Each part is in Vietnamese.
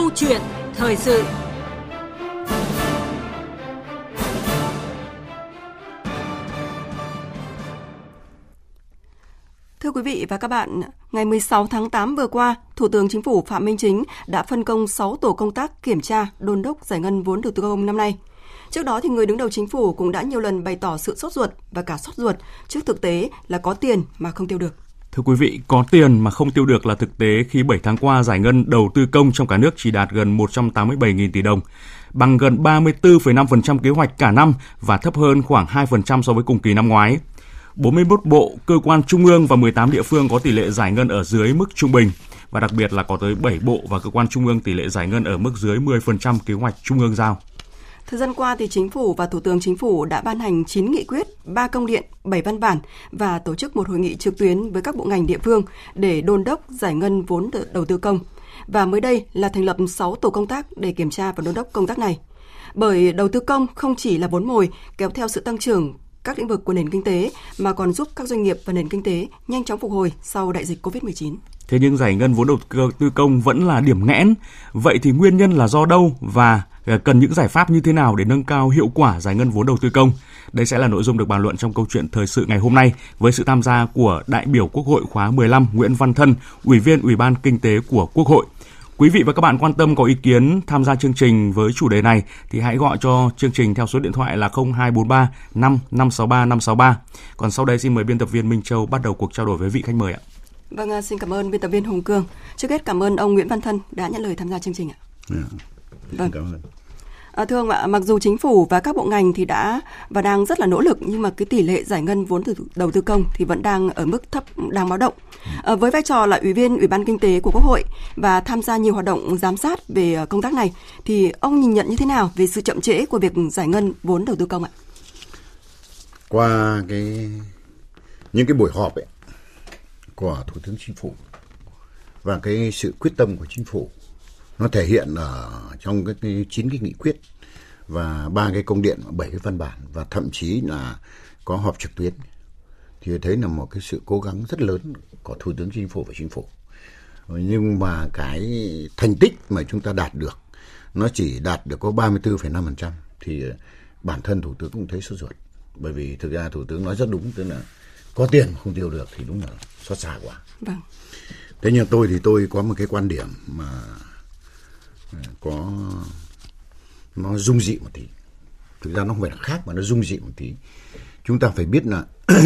Câu chuyện thời sự Thưa quý vị và các bạn, ngày 16 tháng 8 vừa qua, Thủ tướng Chính phủ Phạm Minh Chính đã phân công 6 tổ công tác kiểm tra, đôn đốc giải ngân vốn đầu tư công năm nay. Trước đó thì người đứng đầu chính phủ cũng đã nhiều lần bày tỏ sự sốt ruột và cả sốt ruột trước thực tế là có tiền mà không tiêu được. Thưa quý vị, có tiền mà không tiêu được là thực tế khi 7 tháng qua giải ngân đầu tư công trong cả nước chỉ đạt gần 187.000 tỷ đồng, bằng gần 34,5% kế hoạch cả năm và thấp hơn khoảng 2% so với cùng kỳ năm ngoái. 41 bộ, cơ quan trung ương và 18 địa phương có tỷ lệ giải ngân ở dưới mức trung bình và đặc biệt là có tới 7 bộ và cơ quan trung ương tỷ lệ giải ngân ở mức dưới 10% kế hoạch trung ương giao. Thời gian qua thì chính phủ và Thủ tướng Chính phủ đã ban hành 9 nghị quyết, 3 công điện, 7 văn bản và tổ chức một hội nghị trực tuyến với các bộ ngành địa phương để đôn đốc giải ngân vốn đầu tư công. Và mới đây là thành lập 6 tổ công tác để kiểm tra và đôn đốc công tác này. Bởi đầu tư công không chỉ là vốn mồi kéo theo sự tăng trưởng các lĩnh vực của nền kinh tế mà còn giúp các doanh nghiệp và nền kinh tế nhanh chóng phục hồi sau đại dịch COVID-19. Thế nhưng giải ngân vốn đầu tư công vẫn là điểm nghẽn. Vậy thì nguyên nhân là do đâu và à, cần những giải pháp như thế nào để nâng cao hiệu quả giải ngân vốn đầu tư công? Đây sẽ là nội dung được bàn luận trong câu chuyện thời sự ngày hôm nay với sự tham gia của đại biểu Quốc hội khóa 15 Nguyễn Văn Thân, Ủy viên Ủy ban Kinh tế của Quốc hội. Quý vị và các bạn quan tâm có ý kiến tham gia chương trình với chủ đề này thì hãy gọi cho chương trình theo số điện thoại là 0243 5 563 563. Còn sau đây xin mời biên tập viên Minh Châu bắt đầu cuộc trao đổi với vị khách mời ạ. Vâng, à, xin cảm ơn biên tập viên Hùng Cương. Trước hết cảm ơn ông Nguyễn Văn Thân đã nhận lời tham gia chương trình ạ. Yeah. Dạ, vâng. Cảm ơn. À, thưa ông ạ, mặc dù chính phủ và các bộ ngành thì đã và đang rất là nỗ lực nhưng mà cái tỷ lệ giải ngân vốn từ đầu tư công thì vẫn đang ở mức thấp đang báo động. À, với vai trò là ủy viên Ủy ban Kinh tế của Quốc hội và tham gia nhiều hoạt động giám sát về à, công tác này thì ông nhìn nhận như thế nào về sự chậm trễ của việc giải ngân vốn đầu tư công ạ? Qua cái những cái buổi họp ấy của Thủ tướng Chính phủ. Và cái sự quyết tâm của Chính phủ nó thể hiện ở trong cái chín cái nghị quyết và ba cái công điện bảy cái văn bản và thậm chí là có họp trực tuyến. Thì thấy là một cái sự cố gắng rất lớn của thủ tướng chính phủ và chính phủ. Nhưng mà cái thành tích mà chúng ta đạt được nó chỉ đạt được có 34,5% thì bản thân thủ tướng cũng thấy sốt ruột. Bởi vì thực ra thủ tướng nói rất đúng tức là có tiền không tiêu được thì đúng là xót xa quá. Vâng. thế nhưng tôi thì tôi có một cái quan điểm mà có nó dung dị một tí. Thực ra nó không phải là khác mà nó dung dị một tí. Chúng ta phải biết là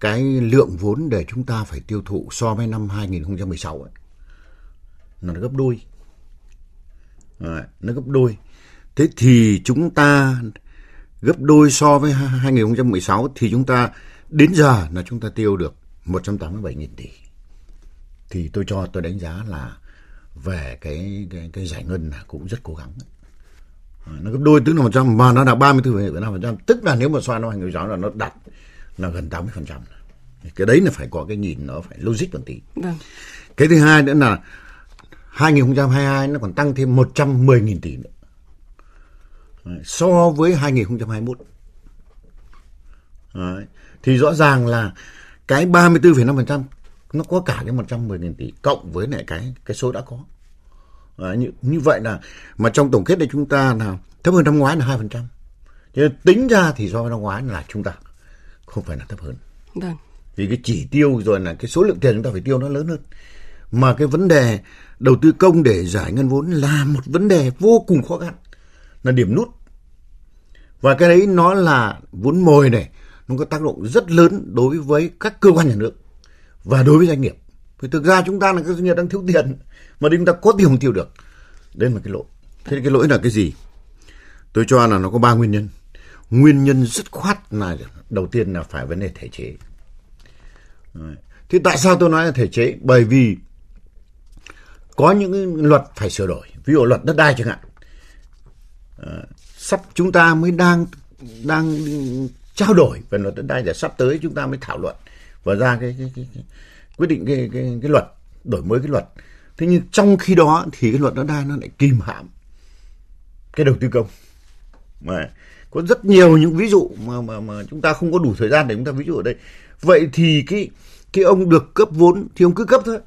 cái lượng vốn để chúng ta phải tiêu thụ so với năm 2016 ấy nó gấp đôi. Đấy, nó gấp đôi. Thế thì chúng ta gấp đôi so với 2016 thì chúng ta đến giờ là chúng ta tiêu được 187.000 tỷ. Thì tôi cho tôi đánh giá là về cái cái, cái giải ngân là cũng rất cố gắng. À, nó gấp đôi tức là một trăm mà nó đạt ba mươi bốn năm phần trăm. Tức là nếu mà so năm hai nghìn là nó đạt là gần tám mươi phần trăm. Cái đấy là phải có cái nhìn nó phải logic một tí. Vâng. cái thứ hai nữa là 2022 nó còn tăng thêm 110.000 tỷ nữa. So với 2021 Đấy. Thì rõ ràng là cái 34,5% nó có cả cái 110.000 tỷ cộng với lại cái cái số đã có. À, như, như vậy là mà trong tổng kết này chúng ta là thấp hơn năm ngoái là hai phần trăm. Tính ra thì so với năm ngoái là chúng ta không phải là thấp hơn. Vâng. vì cái chỉ tiêu rồi là cái số lượng tiền chúng ta phải tiêu nó lớn hơn. Mà cái vấn đề đầu tư công để giải ngân vốn là một vấn đề vô cùng khó khăn là điểm nút. Và cái đấy nó là vốn mồi này nó có tác động rất lớn đối với các cơ quan nhà nước và đối với doanh nghiệp. Vì thực ra chúng ta là các doanh nghiệp đang thiếu tiền mà chúng ta có tiền không tiêu được. Đây là cái lỗi. Thế cái lỗi là cái gì? Tôi cho là nó có ba nguyên nhân. Nguyên nhân rất khoát là đầu tiên là phải vấn đề thể chế. Thế tại sao tôi nói là thể chế? Bởi vì có những luật phải sửa đổi. Ví dụ luật đất đai chẳng hạn. À, sắp chúng ta mới đang đang trao đổi về luật đất đai để sắp tới chúng ta mới thảo luận và ra cái, cái, cái, cái quyết định cái, cái cái luật đổi mới cái luật. Thế nhưng trong khi đó thì cái luật đất đai nó lại kìm hãm cái đầu tư công. Mà có rất nhiều những ví dụ mà mà mà chúng ta không có đủ thời gian để chúng ta ví dụ ở đây. Vậy thì cái cái ông được cấp vốn thì ông cứ cấp thôi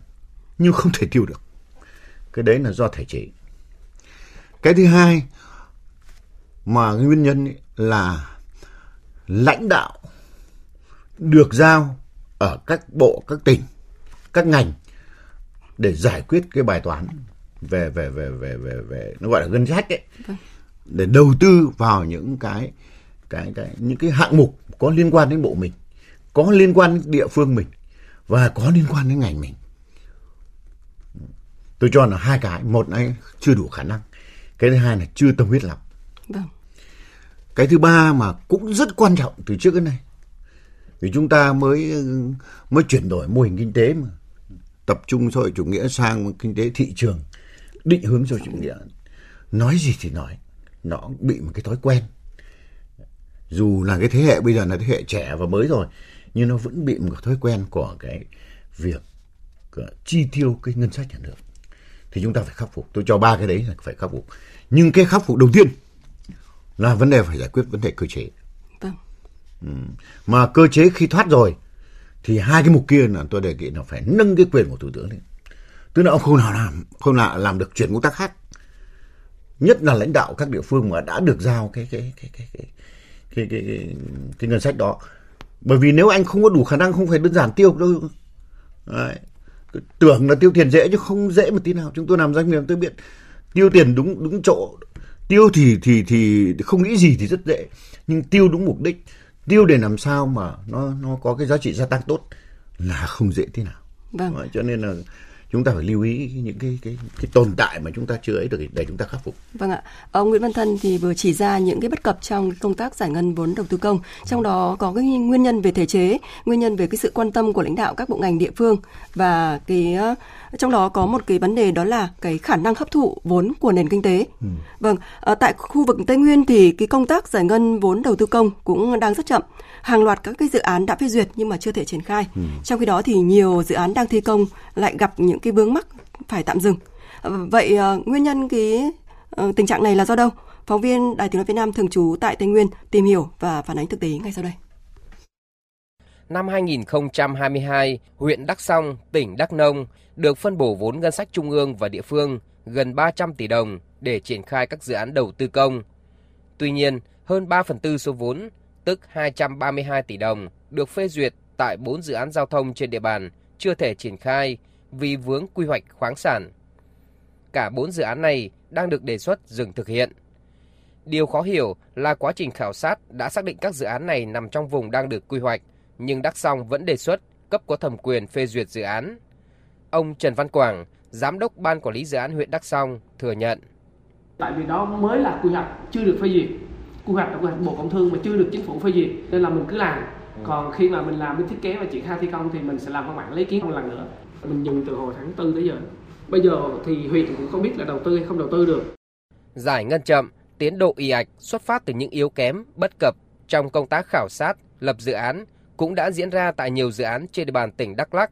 nhưng không thể tiêu được. Cái đấy là do thể chế. Cái thứ hai mà nguyên nhân là lãnh đạo được giao ở các bộ các tỉnh các ngành để giải quyết cái bài toán về về về về về về nó gọi là ngân sách ấy vâng. để đầu tư vào những cái cái cái những cái hạng mục có liên quan đến bộ mình có liên quan đến địa phương mình và có liên quan đến ngành mình tôi cho là hai cái một là chưa đủ khả năng cái thứ hai là chưa tâm huyết lắm vâng cái thứ ba mà cũng rất quan trọng từ trước đến nay. Vì chúng ta mới mới chuyển đổi mô hình kinh tế mà. Tập trung xã hội chủ nghĩa sang kinh tế thị trường, định hướng cho chủ nghĩa. Nói gì thì nói, nó bị một cái thói quen. Dù là cái thế hệ bây giờ là thế hệ trẻ và mới rồi, nhưng nó vẫn bị một cái thói quen của cái việc của chi tiêu cái ngân sách nhà nước. Thì chúng ta phải khắc phục. Tôi cho ba cái đấy là phải khắc phục. Nhưng cái khắc phục đầu tiên là vấn đề phải giải quyết vấn đề cơ chế vâng. ừ. mà cơ chế khi thoát rồi thì hai cái mục kia là tôi đề nghị là phải nâng cái quyền của thủ tướng lên tức là ông không nào làm không nào làm được chuyển công tác khác nhất là lãnh đạo các địa phương mà đã được giao cái cái cái cái cái cái, cái, cái, cái ngân sách đó bởi vì nếu anh không có đủ khả năng không phải đơn giản tiêu đâu Đấy. tưởng là tiêu tiền dễ chứ không dễ một tí nào chúng tôi làm doanh nghiệp tôi biết tiêu tiền đúng đúng chỗ tiêu thì thì thì không nghĩ gì thì rất dễ. Nhưng tiêu đúng mục đích. Tiêu để làm sao mà nó nó có cái giá trị gia tăng tốt là không dễ thế nào. Vâng. Cho nên là chúng ta phải lưu ý những cái cái cái tồn tại mà chúng ta chưa ấy được để chúng ta khắc phục. Vâng ạ. Ông Nguyễn Văn Thân thì vừa chỉ ra những cái bất cập trong công tác giải ngân vốn đầu tư công, trong đó có cái nguyên nhân về thể chế, nguyên nhân về cái sự quan tâm của lãnh đạo các bộ ngành địa phương và cái trong đó có một cái vấn đề đó là cái khả năng hấp thụ vốn của nền kinh tế. Ừ. Vâng, ở tại khu vực Tây Nguyên thì cái công tác giải ngân vốn đầu tư công cũng đang rất chậm hàng loạt các cái dự án đã phê duyệt nhưng mà chưa thể triển khai. Ừ. Trong khi đó thì nhiều dự án đang thi công lại gặp những cái vướng mắc phải tạm dừng. Vậy ờ, nguyên nhân cái ờ, tình trạng này là do đâu? Phóng viên Đài Tiếng nói Việt Nam thường trú tại Tây Nguyên tìm hiểu và phản ánh thực tế ngay sau đây. Năm 2022, huyện Đắk Song, tỉnh Đắk Nông được phân bổ vốn ngân sách trung ương và địa phương gần 300 tỷ đồng để triển khai các dự án đầu tư công. Tuy nhiên, hơn 3 phần tư số vốn tức 232 tỷ đồng, được phê duyệt tại 4 dự án giao thông trên địa bàn chưa thể triển khai vì vướng quy hoạch khoáng sản. Cả 4 dự án này đang được đề xuất dừng thực hiện. Điều khó hiểu là quá trình khảo sát đã xác định các dự án này nằm trong vùng đang được quy hoạch, nhưng Đắk Song vẫn đề xuất cấp có thẩm quyền phê duyệt dự án. Ông Trần Văn Quảng, Giám đốc Ban Quản lý Dự án huyện Đắk Song, thừa nhận. Tại vì đó mới là quy hoạch, chưa được phê duyệt quy hoạch là quy hoạch bộ công thương mà chưa được chính phủ phê duyệt nên là mình cứ làm ừ. còn khi mà mình làm cái thiết kế và triển khai thi công thì mình sẽ làm văn bản lấy kiến một lần nữa mình dùng từ hồi tháng 4 tới giờ bây giờ thì huyện cũng không biết là đầu tư hay không đầu tư được giải ngân chậm tiến độ y ạch xuất phát từ những yếu kém bất cập trong công tác khảo sát lập dự án cũng đã diễn ra tại nhiều dự án trên địa bàn tỉnh Đắk Lắk.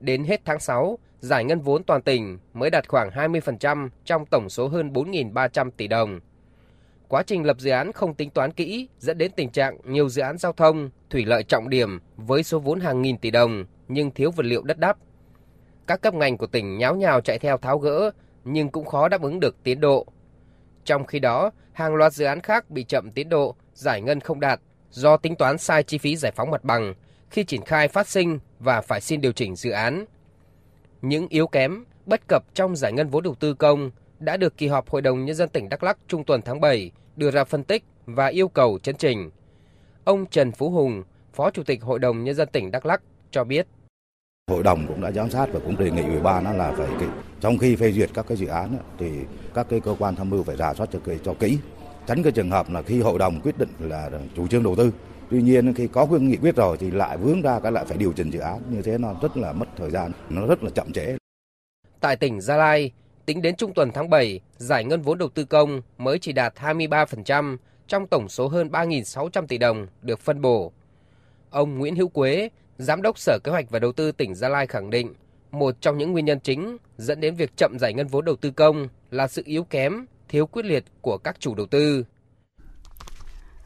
Đến hết tháng 6, giải ngân vốn toàn tỉnh mới đạt khoảng 20% trong tổng số hơn 4.300 tỷ đồng. Quá trình lập dự án không tính toán kỹ dẫn đến tình trạng nhiều dự án giao thông, thủy lợi trọng điểm với số vốn hàng nghìn tỷ đồng nhưng thiếu vật liệu đất đắp. Các cấp ngành của tỉnh nháo nhào chạy theo tháo gỡ nhưng cũng khó đáp ứng được tiến độ. Trong khi đó, hàng loạt dự án khác bị chậm tiến độ, giải ngân không đạt do tính toán sai chi phí giải phóng mặt bằng khi triển khai phát sinh và phải xin điều chỉnh dự án. Những yếu kém, bất cập trong giải ngân vốn đầu tư công đã được kỳ họp Hội đồng Nhân dân tỉnh Đắk Lắc trung tuần tháng 7 đưa ra phân tích và yêu cầu chấn trình. Ông Trần Phú Hùng, Phó Chủ tịch Hội đồng Nhân dân tỉnh Đắk Lắc cho biết. Hội đồng cũng đã giám sát và cũng đề nghị ủy ban là phải trong khi phê duyệt các cái dự án thì các cái cơ quan tham mưu phải rà soát cho, cho kỹ. Tránh cái trường hợp là khi hội đồng quyết định là chủ trương đầu tư. Tuy nhiên khi có quyết nghị quyết rồi thì lại vướng ra cái lại phải điều chỉnh dự án. Như thế nó rất là mất thời gian nó rất là chậm trễ. Tại tỉnh Gia Lai Tính đến trung tuần tháng 7, giải ngân vốn đầu tư công mới chỉ đạt 23% trong tổng số hơn 3.600 tỷ đồng được phân bổ. Ông Nguyễn Hữu Quế, Giám đốc Sở Kế hoạch và Đầu tư tỉnh Gia Lai khẳng định, một trong những nguyên nhân chính dẫn đến việc chậm giải ngân vốn đầu tư công là sự yếu kém, thiếu quyết liệt của các chủ đầu tư.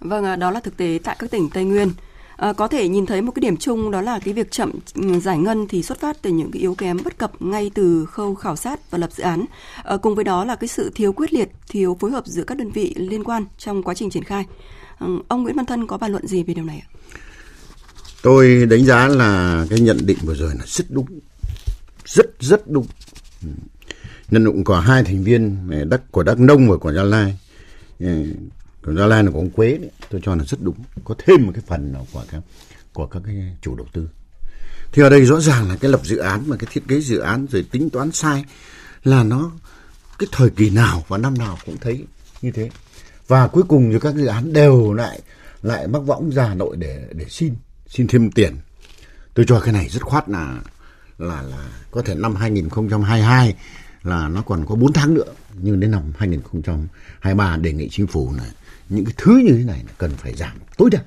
Vâng, đó là thực tế tại các tỉnh Tây Nguyên. À, có thể nhìn thấy một cái điểm chung đó là cái việc chậm ừ, giải ngân thì xuất phát từ những cái yếu kém bất cập ngay từ khâu khảo sát và lập dự án. À, cùng với đó là cái sự thiếu quyết liệt, thiếu phối hợp giữa các đơn vị liên quan trong quá trình triển khai. À, ông Nguyễn Văn Thân có bàn luận gì về điều này ạ? Tôi đánh giá là cái nhận định vừa rồi là rất đúng, rất rất đúng. Ừ. Nhận định của hai thành viên đắc của Đắk Nông và của Gia Lai ừ. của Gia Lai là của ông Quế đấy, tôi cho là rất đúng. Có thêm một cái phần nào của các của các cái chủ đầu tư. Thì ở đây rõ ràng là cái lập dự án mà cái thiết kế dự án rồi tính toán sai là nó cái thời kỳ nào và năm nào cũng thấy như thế. Và cuối cùng thì các dự án đều lại lại mắc võng ra Hà Nội để để xin xin thêm tiền. Tôi cho cái này rất khoát là là là có thể năm 2022 là nó còn có 4 tháng nữa. Nhưng đến năm 2023 đề nghị chính phủ này những cái thứ như thế này cần phải giảm tối đa.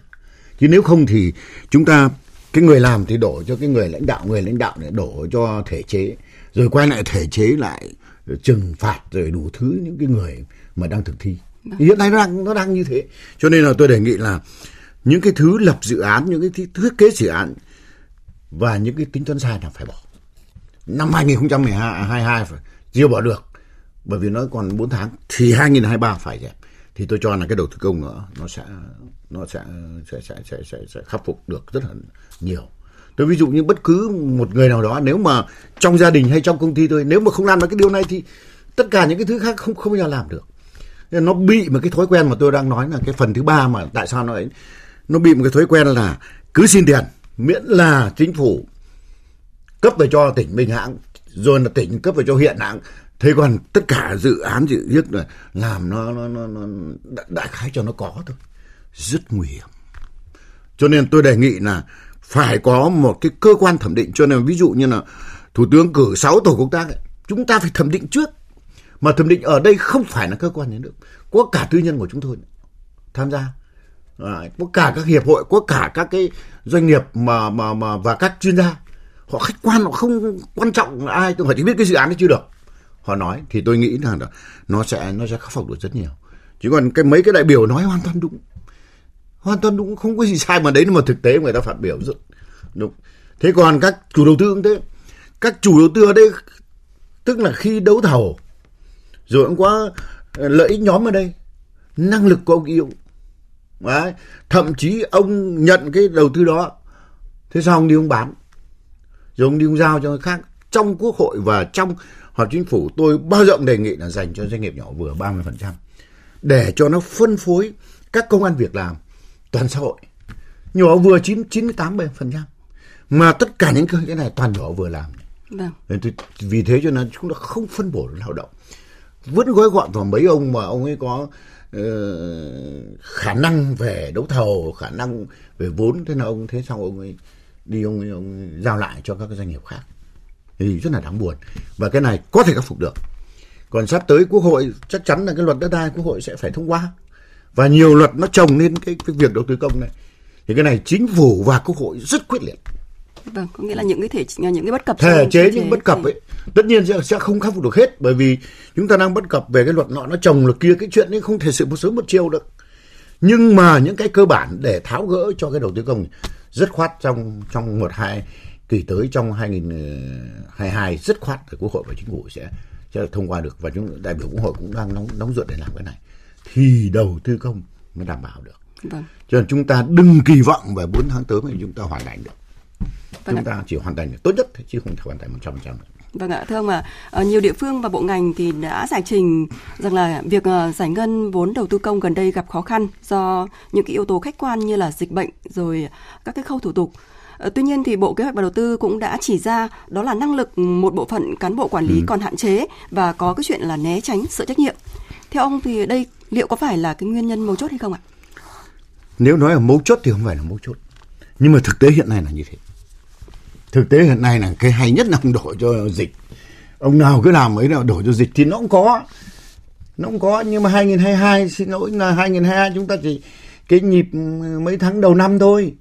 Chứ nếu không thì chúng ta cái người làm thì đổ cho cái người lãnh đạo người lãnh đạo lại đổ cho thể chế. Rồi quay lại thể chế lại trừng phạt rồi đủ thứ những cái người mà đang thực thi. Vâng. hiện nay nó đang nó đang như thế. Cho nên là tôi đề nghị là những cái thứ lập dự án những cái thiết kế dự án và những cái tính toán sai là phải bỏ. Năm 2022 phải chưa bỏ được bởi vì nó còn 4 tháng thì 2023 phải dẹp. Thì tôi cho là cái đầu tư công nữa nó sẽ nó sẽ sẽ sẽ sẽ sẽ, sẽ khắc phục được rất là nhiều. Tôi ví dụ như bất cứ một người nào đó nếu mà trong gia đình hay trong công ty tôi nếu mà không làm được cái điều này thì tất cả những cái thứ khác không không bao giờ làm được. Nên nó bị một cái thói quen mà tôi đang nói là cái phần thứ ba mà tại sao nó ấy nó bị một cái thói quen là cứ xin tiền miễn là chính phủ cấp về cho tỉnh Bình Hãng rồi là tỉnh cấp về cho huyện Hãng. Thế còn tất cả dự án dự nhất là làm nó nó nó, nó đại khái cho nó có thôi. Rất nguy hiểm. Cho nên tôi đề nghị là phải có một cái cơ quan thẩm định. Cho nên ví dụ như là thủ tướng cử 6 tổ công tác ấy, chúng ta phải thẩm định trước. Mà thẩm định ở đây không phải là cơ quan nhà nước có cả tư nhân của chúng tôi tham gia à, có cả các hiệp hội có cả các cái doanh nghiệp mà mà mà và các chuyên gia. Họ khách quan họ không quan trọng là ai. Tôi phải chỉ biết cái dự án đấy chưa được? Họ nói thì tôi nghĩ rằng là nó sẽ nó sẽ khắc phục được rất nhiều. Chứ còn cái mấy cái đại biểu nói hoàn toàn đúng. Hoàn toàn đúng không có gì sai mà đấy là một thực tế người ta phát biểu rất đúng. Thế còn các chủ đầu tư cũng thế. Các chủ đầu tư ở đây tức là khi đấu thầu rồi cũng có ờ, lợi ích nhóm ở đây năng lực của ông yêu Đấy. thậm chí ông nhận cái đầu tư đó. Thế sao ông đi ông bán? Rồi ông đi ông giao cho người khác. Trong quốc hội và trong họp chính phủ tôi bao rộng đề nghị là dành cho doanh nghiệp nhỏ vừa 30% để cho nó phân phối các công an việc làm toàn xã hội. Nhỏ vừa 9 98 phần trăm. Mà tất cả những cái này toàn nhỏ vừa làm. Vâng. vì thế cho nên chúng ta không phân bổ lao động. Vẫn gói gọn vào mấy ông mà ông ấy có Ờ, khả năng về đấu thầu khả năng về vốn thế nào ông thế sau ông ấy đi ông ấy, ông ấy giao lại cho các doanh nghiệp khác. Thì rất là đáng buồn. Và cái này có thể khắc phục được. Còn sắp tới quốc hội chắc chắn là cái luật đất đai quốc hội sẽ phải thông qua. Và nhiều luật nó trồng lên cái, cái việc đầu tư công này. Thì cái này chính phủ và quốc hội rất quyết liệt vâng có nghĩa là những cái thể những cái bất cập thể chế những bất cập ấy tất nhiên sẽ, sẽ không khắc phục được hết bởi vì chúng ta đang bất cập về cái luật nọ nó chồng là kia cái chuyện ấy không thể sự một sớm một chiều được nhưng mà những cái cơ bản để tháo gỡ cho cái đầu tư công rất khoát trong trong một hai kỳ tới trong 2022 rất khoát thì quốc hội và chính phủ sẽ sẽ thông qua được và chúng đại biểu quốc hội cũng đang nóng nóng ruột để làm cái này thì đầu tư công mới đảm bảo được. Vâng. Cho nên chúng ta đừng kỳ vọng về 4 tháng tới mà chúng ta hoàn thành được. Vâng chúng ạ. ta chỉ hoàn thành tốt nhất chứ không thể hoàn thành 100%. Vâng ạ, thưa ông ạ, à, nhiều địa phương và bộ ngành thì đã giải trình rằng là việc uh, giải ngân vốn đầu tư công gần đây gặp khó khăn do những cái yếu tố khách quan như là dịch bệnh rồi các cái khâu thủ tục. Ờ, tuy nhiên thì Bộ Kế hoạch và Đầu tư cũng đã chỉ ra đó là năng lực một bộ phận cán bộ quản lý ừ. còn hạn chế và có cái chuyện là né tránh sự trách nhiệm. Theo ông thì đây liệu có phải là cái nguyên nhân mấu chốt hay không ạ? Nếu nói là mấu chốt thì không phải là mấu chốt. Nhưng mà thực tế hiện nay là như thế. Thực tế hiện nay là cái hay nhất là ông đổ cho dịch. Ông nào cứ làm ấy nào đổ cho dịch thì nó cũng có. Nó cũng có, nhưng mà 2022 xin lỗi, là 2022 chúng ta chỉ cái nhịp mấy tháng đầu năm thôi.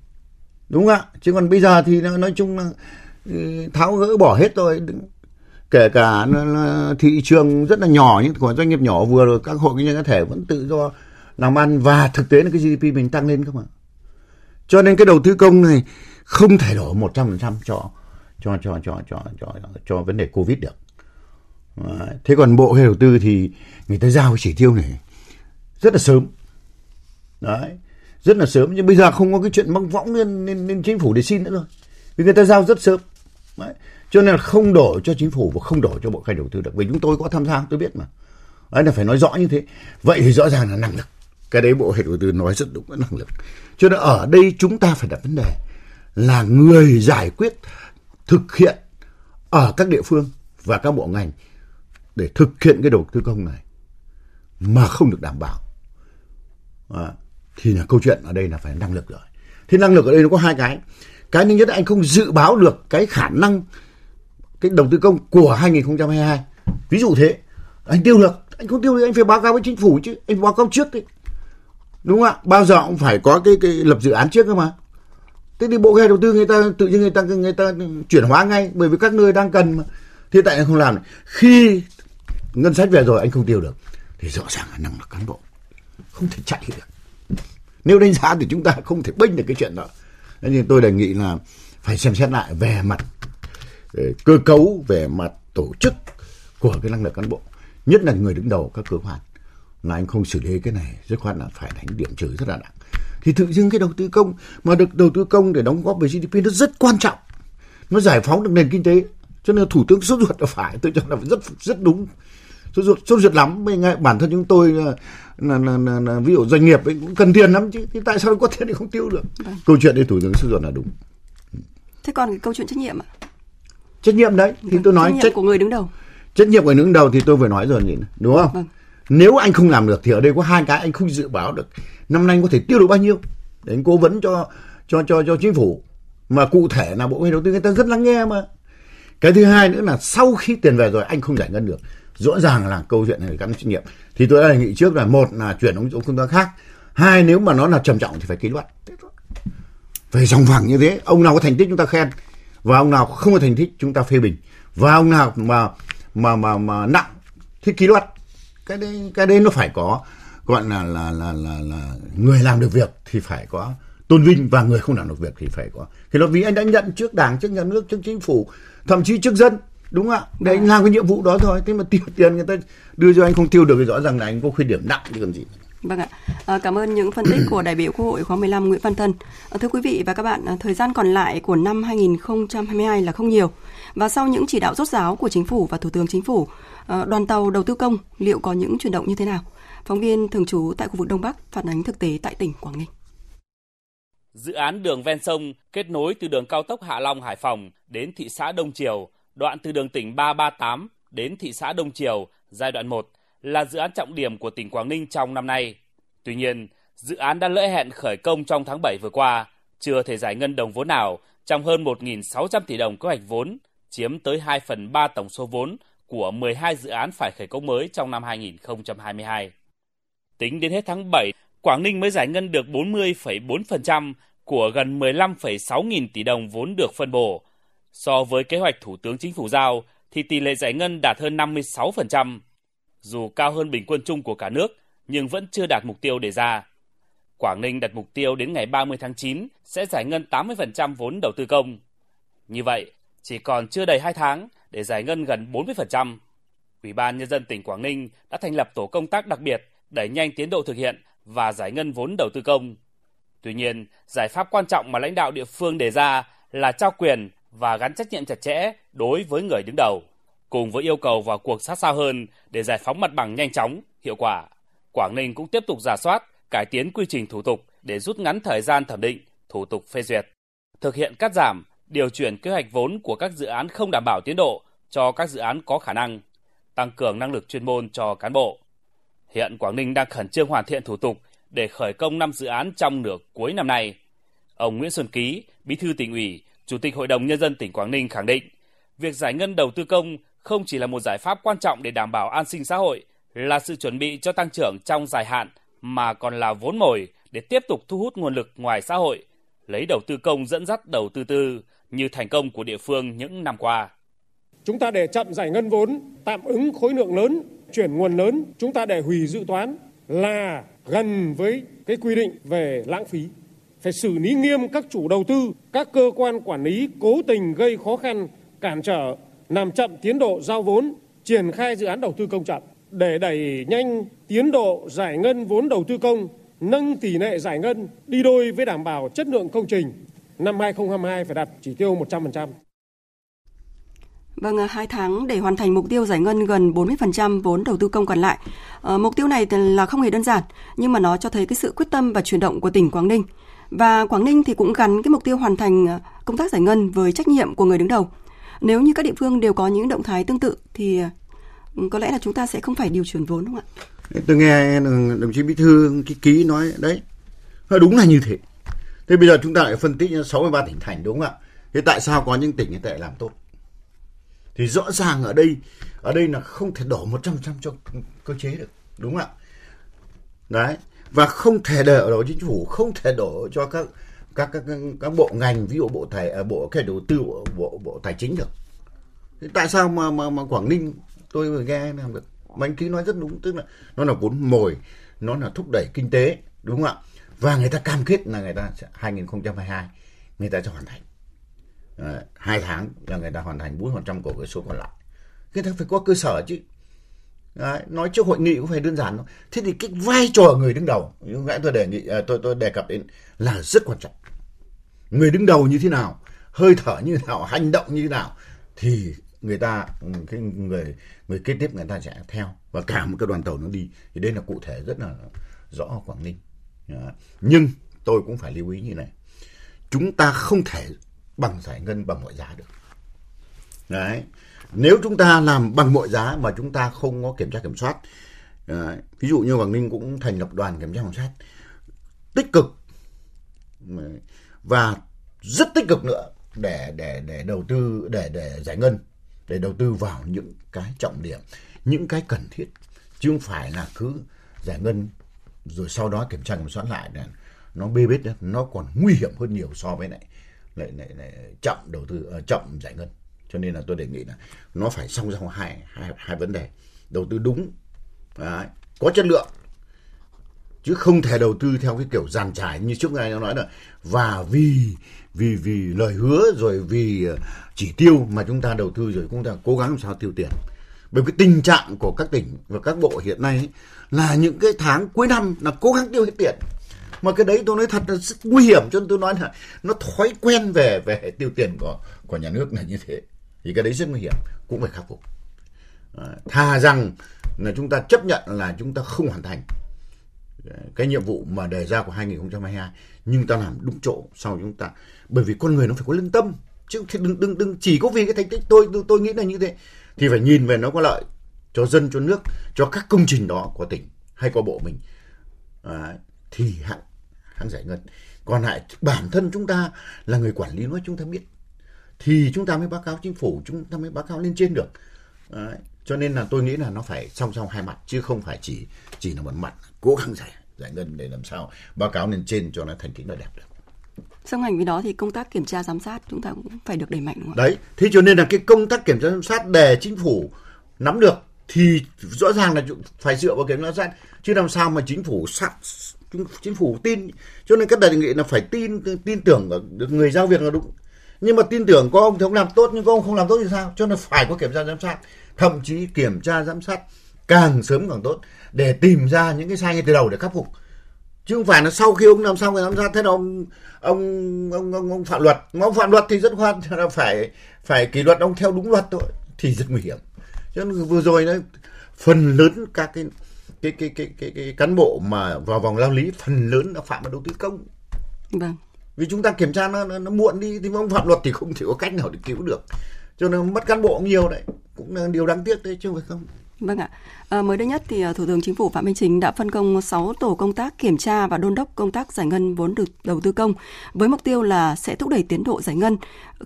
Đúng không ạ? Chứ còn bây giờ thì nói chung là ừ, tháo gỡ bỏ hết rồi kể cả thị trường rất là nhỏ, những của doanh nghiệp nhỏ vừa rồi, các hội kinh doanh cá thể vẫn tự do làm ăn. Và thực tế là cái GDP mình tăng lên cơ mà. Cho nên cái đầu tư công này không thể đổ 100% cho cho cho cho cho cho cho vấn đề Covid được. Thế còn bộ hay đầu tư thì người ta giao chỉ tiêu này rất là sớm. Đấy, rất là sớm nhưng bây giờ không có cái chuyện mong võng lên, lên, lên chính phủ để xin nữa rồi. Vì người ta giao rất sớm. Đấy. Cho nên là không đổ cho chính phủ và không đổ cho bộ khai đầu tư được. Vì chúng tôi có tham gia tôi biết mà. Đấy là phải nói rõ như thế. Vậy thì rõ ràng là năng lực. Cái đấy bộ hệ đầu tư nói rất đúng là năng lực. Cho nên ở đây chúng ta phải đặt vấn đề là người giải quyết thực hiện ở các địa phương và các bộ ngành để thực hiện cái đầu tư công này mà không được đảm bảo. À, thì là câu chuyện ở đây là phải năng lực rồi. Thì năng lực ở đây nó có hai cái. Cái thứ nhất là anh không dự báo được cái khả năng cái đầu tư công của 2022 ví dụ thế anh tiêu được anh không tiêu được anh phải báo cáo với chính phủ chứ anh báo cáo trước đi. Đúng không ạ? Bao giờ cũng phải có cái cái lập dự án trước cơ mà thế thì bộ kế đầu tư người ta, tự nhiên người ta người ta chuyển hóa ngay, bởi vì các nơi đang cần mà. Thế tại anh không làm khi ngân sách về rồi anh không tiêu được, thì rõ ràng là năng lực cán bộ không thể chạy được. Nếu đánh giá thì chúng ta không thể bênh được cái chuyện đó. Nên tôi đề nghị là phải xem xét lại về mặt ờ, cơ cấu, về mặt tổ chức của cái năng lực cán bộ. Nhất là người đứng đầu các cơ quan. Là anh không xử lý cái này rất khoát là phải đánh điểm trừ rất là nặng thì tự dưng cái đầu tư công mà được đầu tư công để đóng góp về GDP nó rất quan trọng. Nó giải phóng được nền kinh tế. Cho nên thủ tướng sốt ruột là phải. Tôi cho là rất rất đúng. Sốt ruột sốt ruột lắm. Ngay bản thân chúng tôi là, là, là, là, là ví dụ doanh nghiệp ấy cũng cần tiền lắm chứ. Thì tại sao có tiền thì không tiêu được? Vâng. câu chuyện đấy thủ tướng sốt ruột là đúng. Thế còn cái câu chuyện trách nhiệm ạ? Trách nhiệm đấy thì vâng. tôi nói trách nhiệm trách... của người đứng đầu. trách nhiệm của người đứng đầu thì tôi vừa nói rồi nhỉ đúng không? Vâng nếu anh không làm được thì ở đây có hai cái anh không dự báo được. Năm nay có thể tiêu được bao nhiêu? Để anh cố vấn cho cho cho cho chính phủ. Mà cụ thể là bộ kế đầu tư người ta rất lắng nghe mà. Cái thứ hai nữa là sau khi tiền về rồi, anh không giải ngân được. Rõ ràng là câu chuyện này gắn trách nhiệm. Thì tôi đã đề nghị trước là một là chuyển ông công tác khác. Hai, nếu mà nó là trầm trọng thì phải kỷ luật. Về dòng phẳng như thế, ông nào có thành tích chúng ta khen và ông nào không có thành tích chúng ta phê bình. Và ông nào mà mà mà mà nặng thì kỷ luật cái đấy cái đấy nó phải có gọi là là là là là người làm được việc thì phải có tôn vinh và người không làm được việc thì phải có thì nó vì anh đã nhận trước đảng trước nhà nước trước chính phủ thậm chí trước dân đúng không ạ để anh làm cái nhiệm vụ đó thôi thế mà tiêu tiền người ta đưa cho anh không tiêu được thì rõ ràng là anh có khuyết điểm nặng chứ còn gì Vâng ạ. À, cảm ơn những phân tích của đại biểu Quốc hội khóa 15 Nguyễn Văn Thân. À, thưa quý vị và các bạn, à, thời gian còn lại của năm 2022 là không nhiều. Và sau những chỉ đạo rốt ráo của chính phủ và Thủ tướng Chính phủ, ờ, đoàn tàu đầu tư công liệu có những chuyển động như thế nào? Phóng viên thường trú tại khu vực Đông Bắc phản ánh thực tế tại tỉnh Quảng Ninh. Dự án đường ven sông kết nối từ đường cao tốc Hạ Long Hải Phòng đến thị xã Đông Triều, đoạn từ đường tỉnh 338 đến thị xã Đông Triều giai đoạn 1 là dự án trọng điểm của tỉnh Quảng Ninh trong năm nay. Tuy nhiên, dự án đã lỡ hẹn khởi công trong tháng 7 vừa qua, chưa thể giải ngân đồng vốn nào trong hơn 1.600 tỷ đồng kế hoạch vốn, chiếm tới 2 phần 3 tổng số vốn của 12 dự án phải khởi công mới trong năm 2022. Tính đến hết tháng 7, Quảng Ninh mới giải ngân được 40,4% của gần 15,6 nghìn tỷ đồng vốn được phân bổ. So với kế hoạch Thủ tướng Chính phủ giao thì tỷ lệ giải ngân đạt hơn 56%. Dù cao hơn bình quân chung của cả nước, nhưng vẫn chưa đạt mục tiêu đề ra. Quảng Ninh đặt mục tiêu đến ngày 30 tháng 9 sẽ giải ngân 80% vốn đầu tư công. Như vậy, chỉ còn chưa đầy 2 tháng để giải ngân gần 40%. Ủy ban Nhân dân tỉnh Quảng Ninh đã thành lập tổ công tác đặc biệt đẩy nhanh tiến độ thực hiện và giải ngân vốn đầu tư công. Tuy nhiên, giải pháp quan trọng mà lãnh đạo địa phương đề ra là trao quyền và gắn trách nhiệm chặt chẽ đối với người đứng đầu, cùng với yêu cầu vào cuộc sát sao hơn để giải phóng mặt bằng nhanh chóng, hiệu quả. Quảng Ninh cũng tiếp tục giả soát, cải tiến quy trình thủ tục để rút ngắn thời gian thẩm định, thủ tục phê duyệt, thực hiện cắt giảm, điều chuyển kế hoạch vốn của các dự án không đảm bảo tiến độ cho các dự án có khả năng, tăng cường năng lực chuyên môn cho cán bộ. Hiện Quảng Ninh đang khẩn trương hoàn thiện thủ tục để khởi công 5 dự án trong nửa cuối năm nay. Ông Nguyễn Xuân Ký, Bí thư tỉnh ủy, Chủ tịch Hội đồng Nhân dân tỉnh Quảng Ninh khẳng định, việc giải ngân đầu tư công không chỉ là một giải pháp quan trọng để đảm bảo an sinh xã hội, là sự chuẩn bị cho tăng trưởng trong dài hạn, mà còn là vốn mồi để tiếp tục thu hút nguồn lực ngoài xã hội, lấy đầu tư công dẫn dắt đầu tư tư như thành công của địa phương những năm qua. Chúng ta để chậm giải ngân vốn, tạm ứng khối lượng lớn chuyển nguồn lớn chúng ta để hủy dự toán là gần với cái quy định về lãng phí phải xử lý nghiêm các chủ đầu tư, các cơ quan quản lý cố tình gây khó khăn, cản trở, làm chậm tiến độ giao vốn, triển khai dự án đầu tư công chậm để đẩy nhanh tiến độ giải ngân vốn đầu tư công, nâng tỷ lệ giải ngân đi đôi với đảm bảo chất lượng công trình. Năm 2022 phải đạt chỉ tiêu 100%. Vâng, à, hai tháng để hoàn thành mục tiêu giải ngân gần 40% vốn đầu tư công còn lại. À, mục tiêu này là không hề đơn giản, nhưng mà nó cho thấy cái sự quyết tâm và chuyển động của tỉnh Quảng Ninh. Và Quảng Ninh thì cũng gắn cái mục tiêu hoàn thành à, công tác giải ngân với trách nhiệm của người đứng đầu. Nếu như các địa phương đều có những động thái tương tự thì à, có lẽ là chúng ta sẽ không phải điều chuyển vốn đúng không ạ? Tôi nghe đồng chí Bí thư ký nói đấy, đúng là như thế. Thế bây giờ chúng ta lại phân tích 63 tỉnh thành đúng không ạ? Thế tại sao có những tỉnh như thế làm tốt? thì rõ ràng ở đây ở đây là không thể đổ 100% cho cơ chế được đúng không ạ đấy và không thể đổ ở đó chính phủ không thể đổ cho các các các các bộ ngành ví dụ bộ tài bộ cái đầu tư bộ bộ, bộ tài chính được Thế tại sao mà mà mà Quảng Ninh tôi vừa nghe làm được mà anh ký nói rất đúng tức là nó là vốn mồi nó là thúc đẩy kinh tế đúng không ạ và người ta cam kết là người ta sẽ 2022 người ta sẽ hoàn thành. À, hai tháng là người ta hoàn thành 4% của cái số còn lại. Người ta phải có cơ sở chứ. Đấy, nói trước hội nghị cũng phải đơn giản thôi. Thế thì cái vai trò người đứng đầu như nãy tôi đề nghị à, tôi tôi đề cập đến là rất quan trọng. Người đứng đầu như thế nào hơi thở như thế nào hành động như thế nào thì người ta ừ, cái người người kế tiếp người ta sẽ theo. Và cả một cái đoàn tàu nó đi. Thì đây là cụ thể rất là rõ ở Quảng Ninh. Dạ. nhưng tôi cũng phải lưu ý như này chúng ta không thể bằng giải ngân bằng mọi giá được. Đấy. Nếu chúng ta làm bằng mọi giá mà chúng ta không có kiểm tra kiểm soát, đấy. ví dụ như Quảng Ninh cũng thành lập đoàn kiểm tra kiểm soát tích cực và rất tích cực nữa để để để đầu tư để để giải ngân để đầu tư vào những cái trọng điểm những cái cần thiết chứ không phải là cứ giải ngân rồi sau đó kiểm tra kiểm soát lại là nó bê bết nó còn nguy hiểm hơn nhiều so với lại lại, lại, lại chậm đầu tư uh, chậm giải ngân. Cho nên là tôi đề nghị là nó phải song song hai hai hai vấn đề. Đầu tư đúng đấy, có chất lượng chứ không thể đầu tư theo cái kiểu giàn trải như trước ngày nó nói là và vì vì vì lời hứa rồi vì chỉ tiêu mà chúng ta đầu tư rồi chúng ta cố gắng làm sao tiêu tiền. Bởi cái tình trạng của các tỉnh và các bộ hiện nay ấy, là những cái tháng cuối năm là cố gắng tiêu hết tiền. Mà cái đấy tôi nói thật là rất nguy hiểm cho nên tôi nói là nó thói quen về về tiêu tiền của của nhà nước là như thế. Thì cái đấy rất nguy hiểm cũng phải khắc phục. À, thà rằng là chúng ta chấp nhận là chúng ta không hoàn thành à, cái nhiệm vụ mà đề ra của 2022 nhưng ta làm đúng chỗ sau chúng ta bởi vì con người nó phải có lương tâm. Chứ đừng đừng đừng chỉ có vì cái thành tích tôi tôi, tôi nghĩ là như thế. Thì phải nhìn về nó có lợi cho dân cho nước cho các công trình đó của tỉnh hay của bộ mình à, thì hãng hãng giải ngân còn lại bản thân chúng ta là người quản lý nó chúng ta biết thì chúng ta mới báo cáo chính phủ chúng ta mới báo cáo lên trên được Đấy. cho nên là tôi nghĩ là nó phải song song hai mặt chứ không phải chỉ chỉ là một mặt cố gắng giải giải ngân để làm sao báo cáo lên trên cho nó thành tích nó đẹp được song hành với đó thì công tác kiểm tra giám sát chúng ta cũng phải được đẩy mạnh đúng không? Đấy, thế cho nên là cái công tác kiểm tra giám sát để chính phủ nắm được thì rõ ràng là phải dựa vào kiểm soát giám sát chứ làm sao mà chính phủ sát chính phủ tin. Cho nên các đề nghị là phải tin tin tưởng được người giao việc là đúng. Nhưng mà tin tưởng có ông thì ông làm tốt nhưng có ông không làm tốt thì sao? Cho nên phải có kiểm tra giám sát. Thậm chí kiểm tra giám sát càng sớm càng tốt để tìm ra những cái sai ngay từ đầu để khắc phục. Chứ không phải là sau khi ông làm xong rồi giám sát thế là ông ông ông ông, ông phạm luật. Mà ông phạm luật thì rất khoan là phải phải kỷ luật ông theo đúng luật thôi thì rất nguy hiểm cho nên vừa rồi đấy phần lớn các cái cái cái cái cái, cái cán bộ mà vào vòng lao lý phần lớn là phạm vào đầu tư công. Vâng. Vì chúng ta kiểm tra nó, nó, nó muộn đi thì ông phạm luật thì không thể có cách nào để cứu được. Cho nên mất cán bộ nhiều đấy cũng là điều đáng tiếc đấy chứ không phải không. Vâng ạ. À, mới đây nhất thì à, Thủ tướng Chính phủ Phạm Minh Chính đã phân công 6 tổ công tác kiểm tra và đôn đốc công tác giải ngân vốn được đầu tư công với mục tiêu là sẽ thúc đẩy tiến độ giải ngân.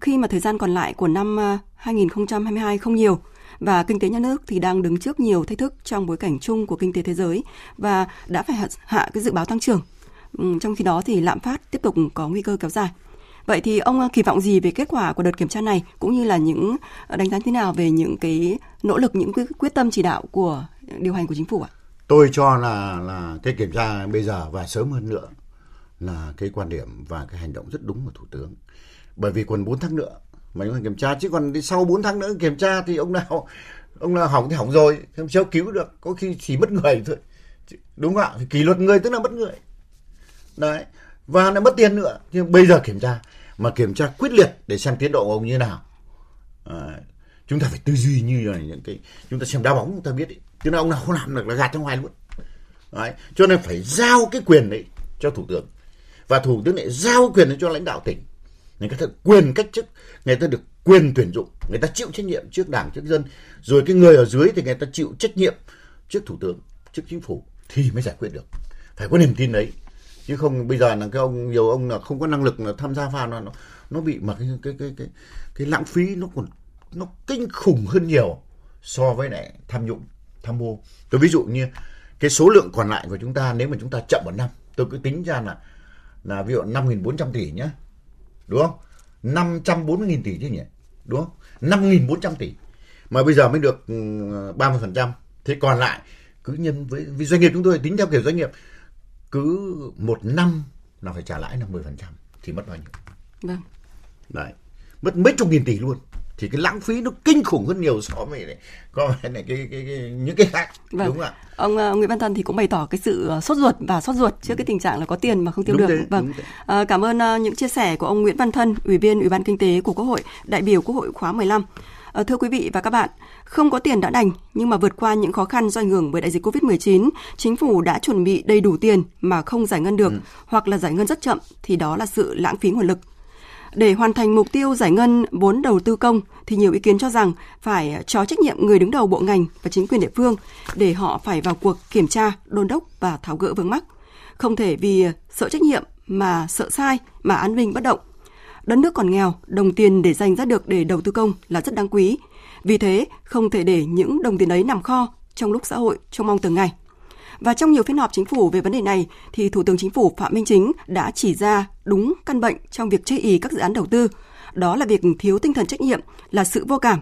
Khi mà thời gian còn lại của năm 2022 à, không nhiều và kinh tế nhà nước thì đang đứng trước nhiều thách thức trong bối cảnh chung của kinh tế thế giới và đã phải hạ cái dự báo tăng trưởng. Trong khi đó thì lạm phát tiếp tục có nguy cơ kéo dài. Vậy thì ông à, kỳ vọng gì về kết quả của đợt kiểm tra này cũng như là những à, đánh giá thế nào về những cái nỗ lực, những quyết tâm chỉ đạo của điều hành của chính phủ ạ? Tôi cho là là cái kiểm tra bây giờ và sớm hơn nữa là cái quan điểm và cái hành động rất đúng của thủ tướng bởi vì còn 4 tháng nữa mà chúng ta kiểm tra chứ còn đi sau 4 tháng nữa kiểm tra thì ông nào ông nào hỏng thì hỏng rồi không sao cứu được có khi chỉ mất người thôi. Đúng không ạ? Thì kỷ luật người tức là mất người. Đấy và lại mất tiền nữa. Nhưng bây giờ kiểm tra mà kiểm tra quyết liệt để xem tiến độ của ông như thế nào. À, chúng ta phải tư duy như là những cái chúng ta xem đá bóng chúng ta biết ý. chứ là ông nào không làm được là gạt trong ngoài luôn. Đấy. cho nên phải giao cái quyền đấy cho thủ tướng. Và thủ tướng lại giao quyền đấy cho lãnh đạo tỉnh người ta được quyền cách chức, người ta được quyền tuyển dụng, người ta chịu trách nhiệm trước đảng, trước dân. Rồi cái người ở dưới thì người ta chịu trách nhiệm trước thủ tướng, trước chính phủ thì mới giải quyết được. Phải có niềm tin đấy. Chứ không, bây giờ là cái ông, nhiều ông là không có năng lực là tham gia vào nó nó bị mà cái cái cái cái cái lãng phí nó còn, nó kinh khủng hơn nhiều so với lại tham nhũng, tham mô tôi ví dụ như cái số lượng còn lại của chúng ta, nếu mà chúng ta chậm một năm, tôi cứ tính ra là là ví dụ 5.400 tỷ nhé đúng không? 540.000 tỷ chứ nhỉ? Đúng không? 5.400 tỷ. Mà bây giờ mới được 30% ừ, thế còn lại cứ nhân với vì doanh nghiệp chúng tôi tính theo kiểu doanh nghiệp cứ một năm là phải trả lãi là 10% thì mất bao nhiêu? Vâng. Đấy. Mất mấy chục nghìn tỷ luôn thì cái lãng phí nó kinh khủng hơn nhiều so với này có này cái, cái, cái, cái những cái khác vâng. đúng không ạ? Ông uh, Nguyễn Văn Tân thì cũng bày tỏ cái sự uh, sốt ruột và sốt ruột trước cái tình trạng là có tiền mà không tiêu đúng được. thế, vâng. uh, cảm ơn uh, những chia sẻ của ông Nguyễn Văn Thân ủy viên ủy ban kinh tế của Quốc hội đại biểu Quốc hội khóa 15 uh, thưa quý vị và các bạn không có tiền đã đành nhưng mà vượt qua những khó khăn do ảnh hưởng bởi đại dịch Covid-19 chính phủ đã chuẩn bị đầy đủ tiền mà không giải ngân được ừ. hoặc là giải ngân rất chậm thì đó là sự lãng phí nguồn lực để hoàn thành mục tiêu giải ngân vốn đầu tư công thì nhiều ý kiến cho rằng phải cho trách nhiệm người đứng đầu bộ ngành và chính quyền địa phương để họ phải vào cuộc kiểm tra, đôn đốc và tháo gỡ vướng mắc. Không thể vì sợ trách nhiệm mà sợ sai mà an ninh bất động. Đất nước còn nghèo, đồng tiền để dành ra được để đầu tư công là rất đáng quý. Vì thế, không thể để những đồng tiền ấy nằm kho trong lúc xã hội trông mong từng ngày. Và trong nhiều phiên họp chính phủ về vấn đề này, thì Thủ tướng Chính phủ Phạm Minh Chính đã chỉ ra đúng căn bệnh trong việc chây ý các dự án đầu tư. Đó là việc thiếu tinh thần trách nhiệm, là sự vô cảm.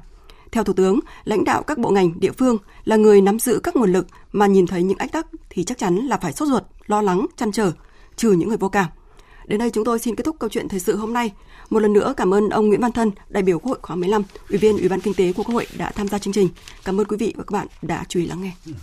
Theo Thủ tướng, lãnh đạo các bộ ngành, địa phương là người nắm giữ các nguồn lực mà nhìn thấy những ách tắc thì chắc chắn là phải sốt ruột, lo lắng, chăn trở, trừ những người vô cảm. Đến đây chúng tôi xin kết thúc câu chuyện thời sự hôm nay. Một lần nữa cảm ơn ông Nguyễn Văn Thân, đại biểu Quốc hội khóa 15, Ủy viên Ủy ban Kinh tế của Quốc hội đã tham gia chương trình. Cảm ơn quý vị và các bạn đã chú ý lắng nghe.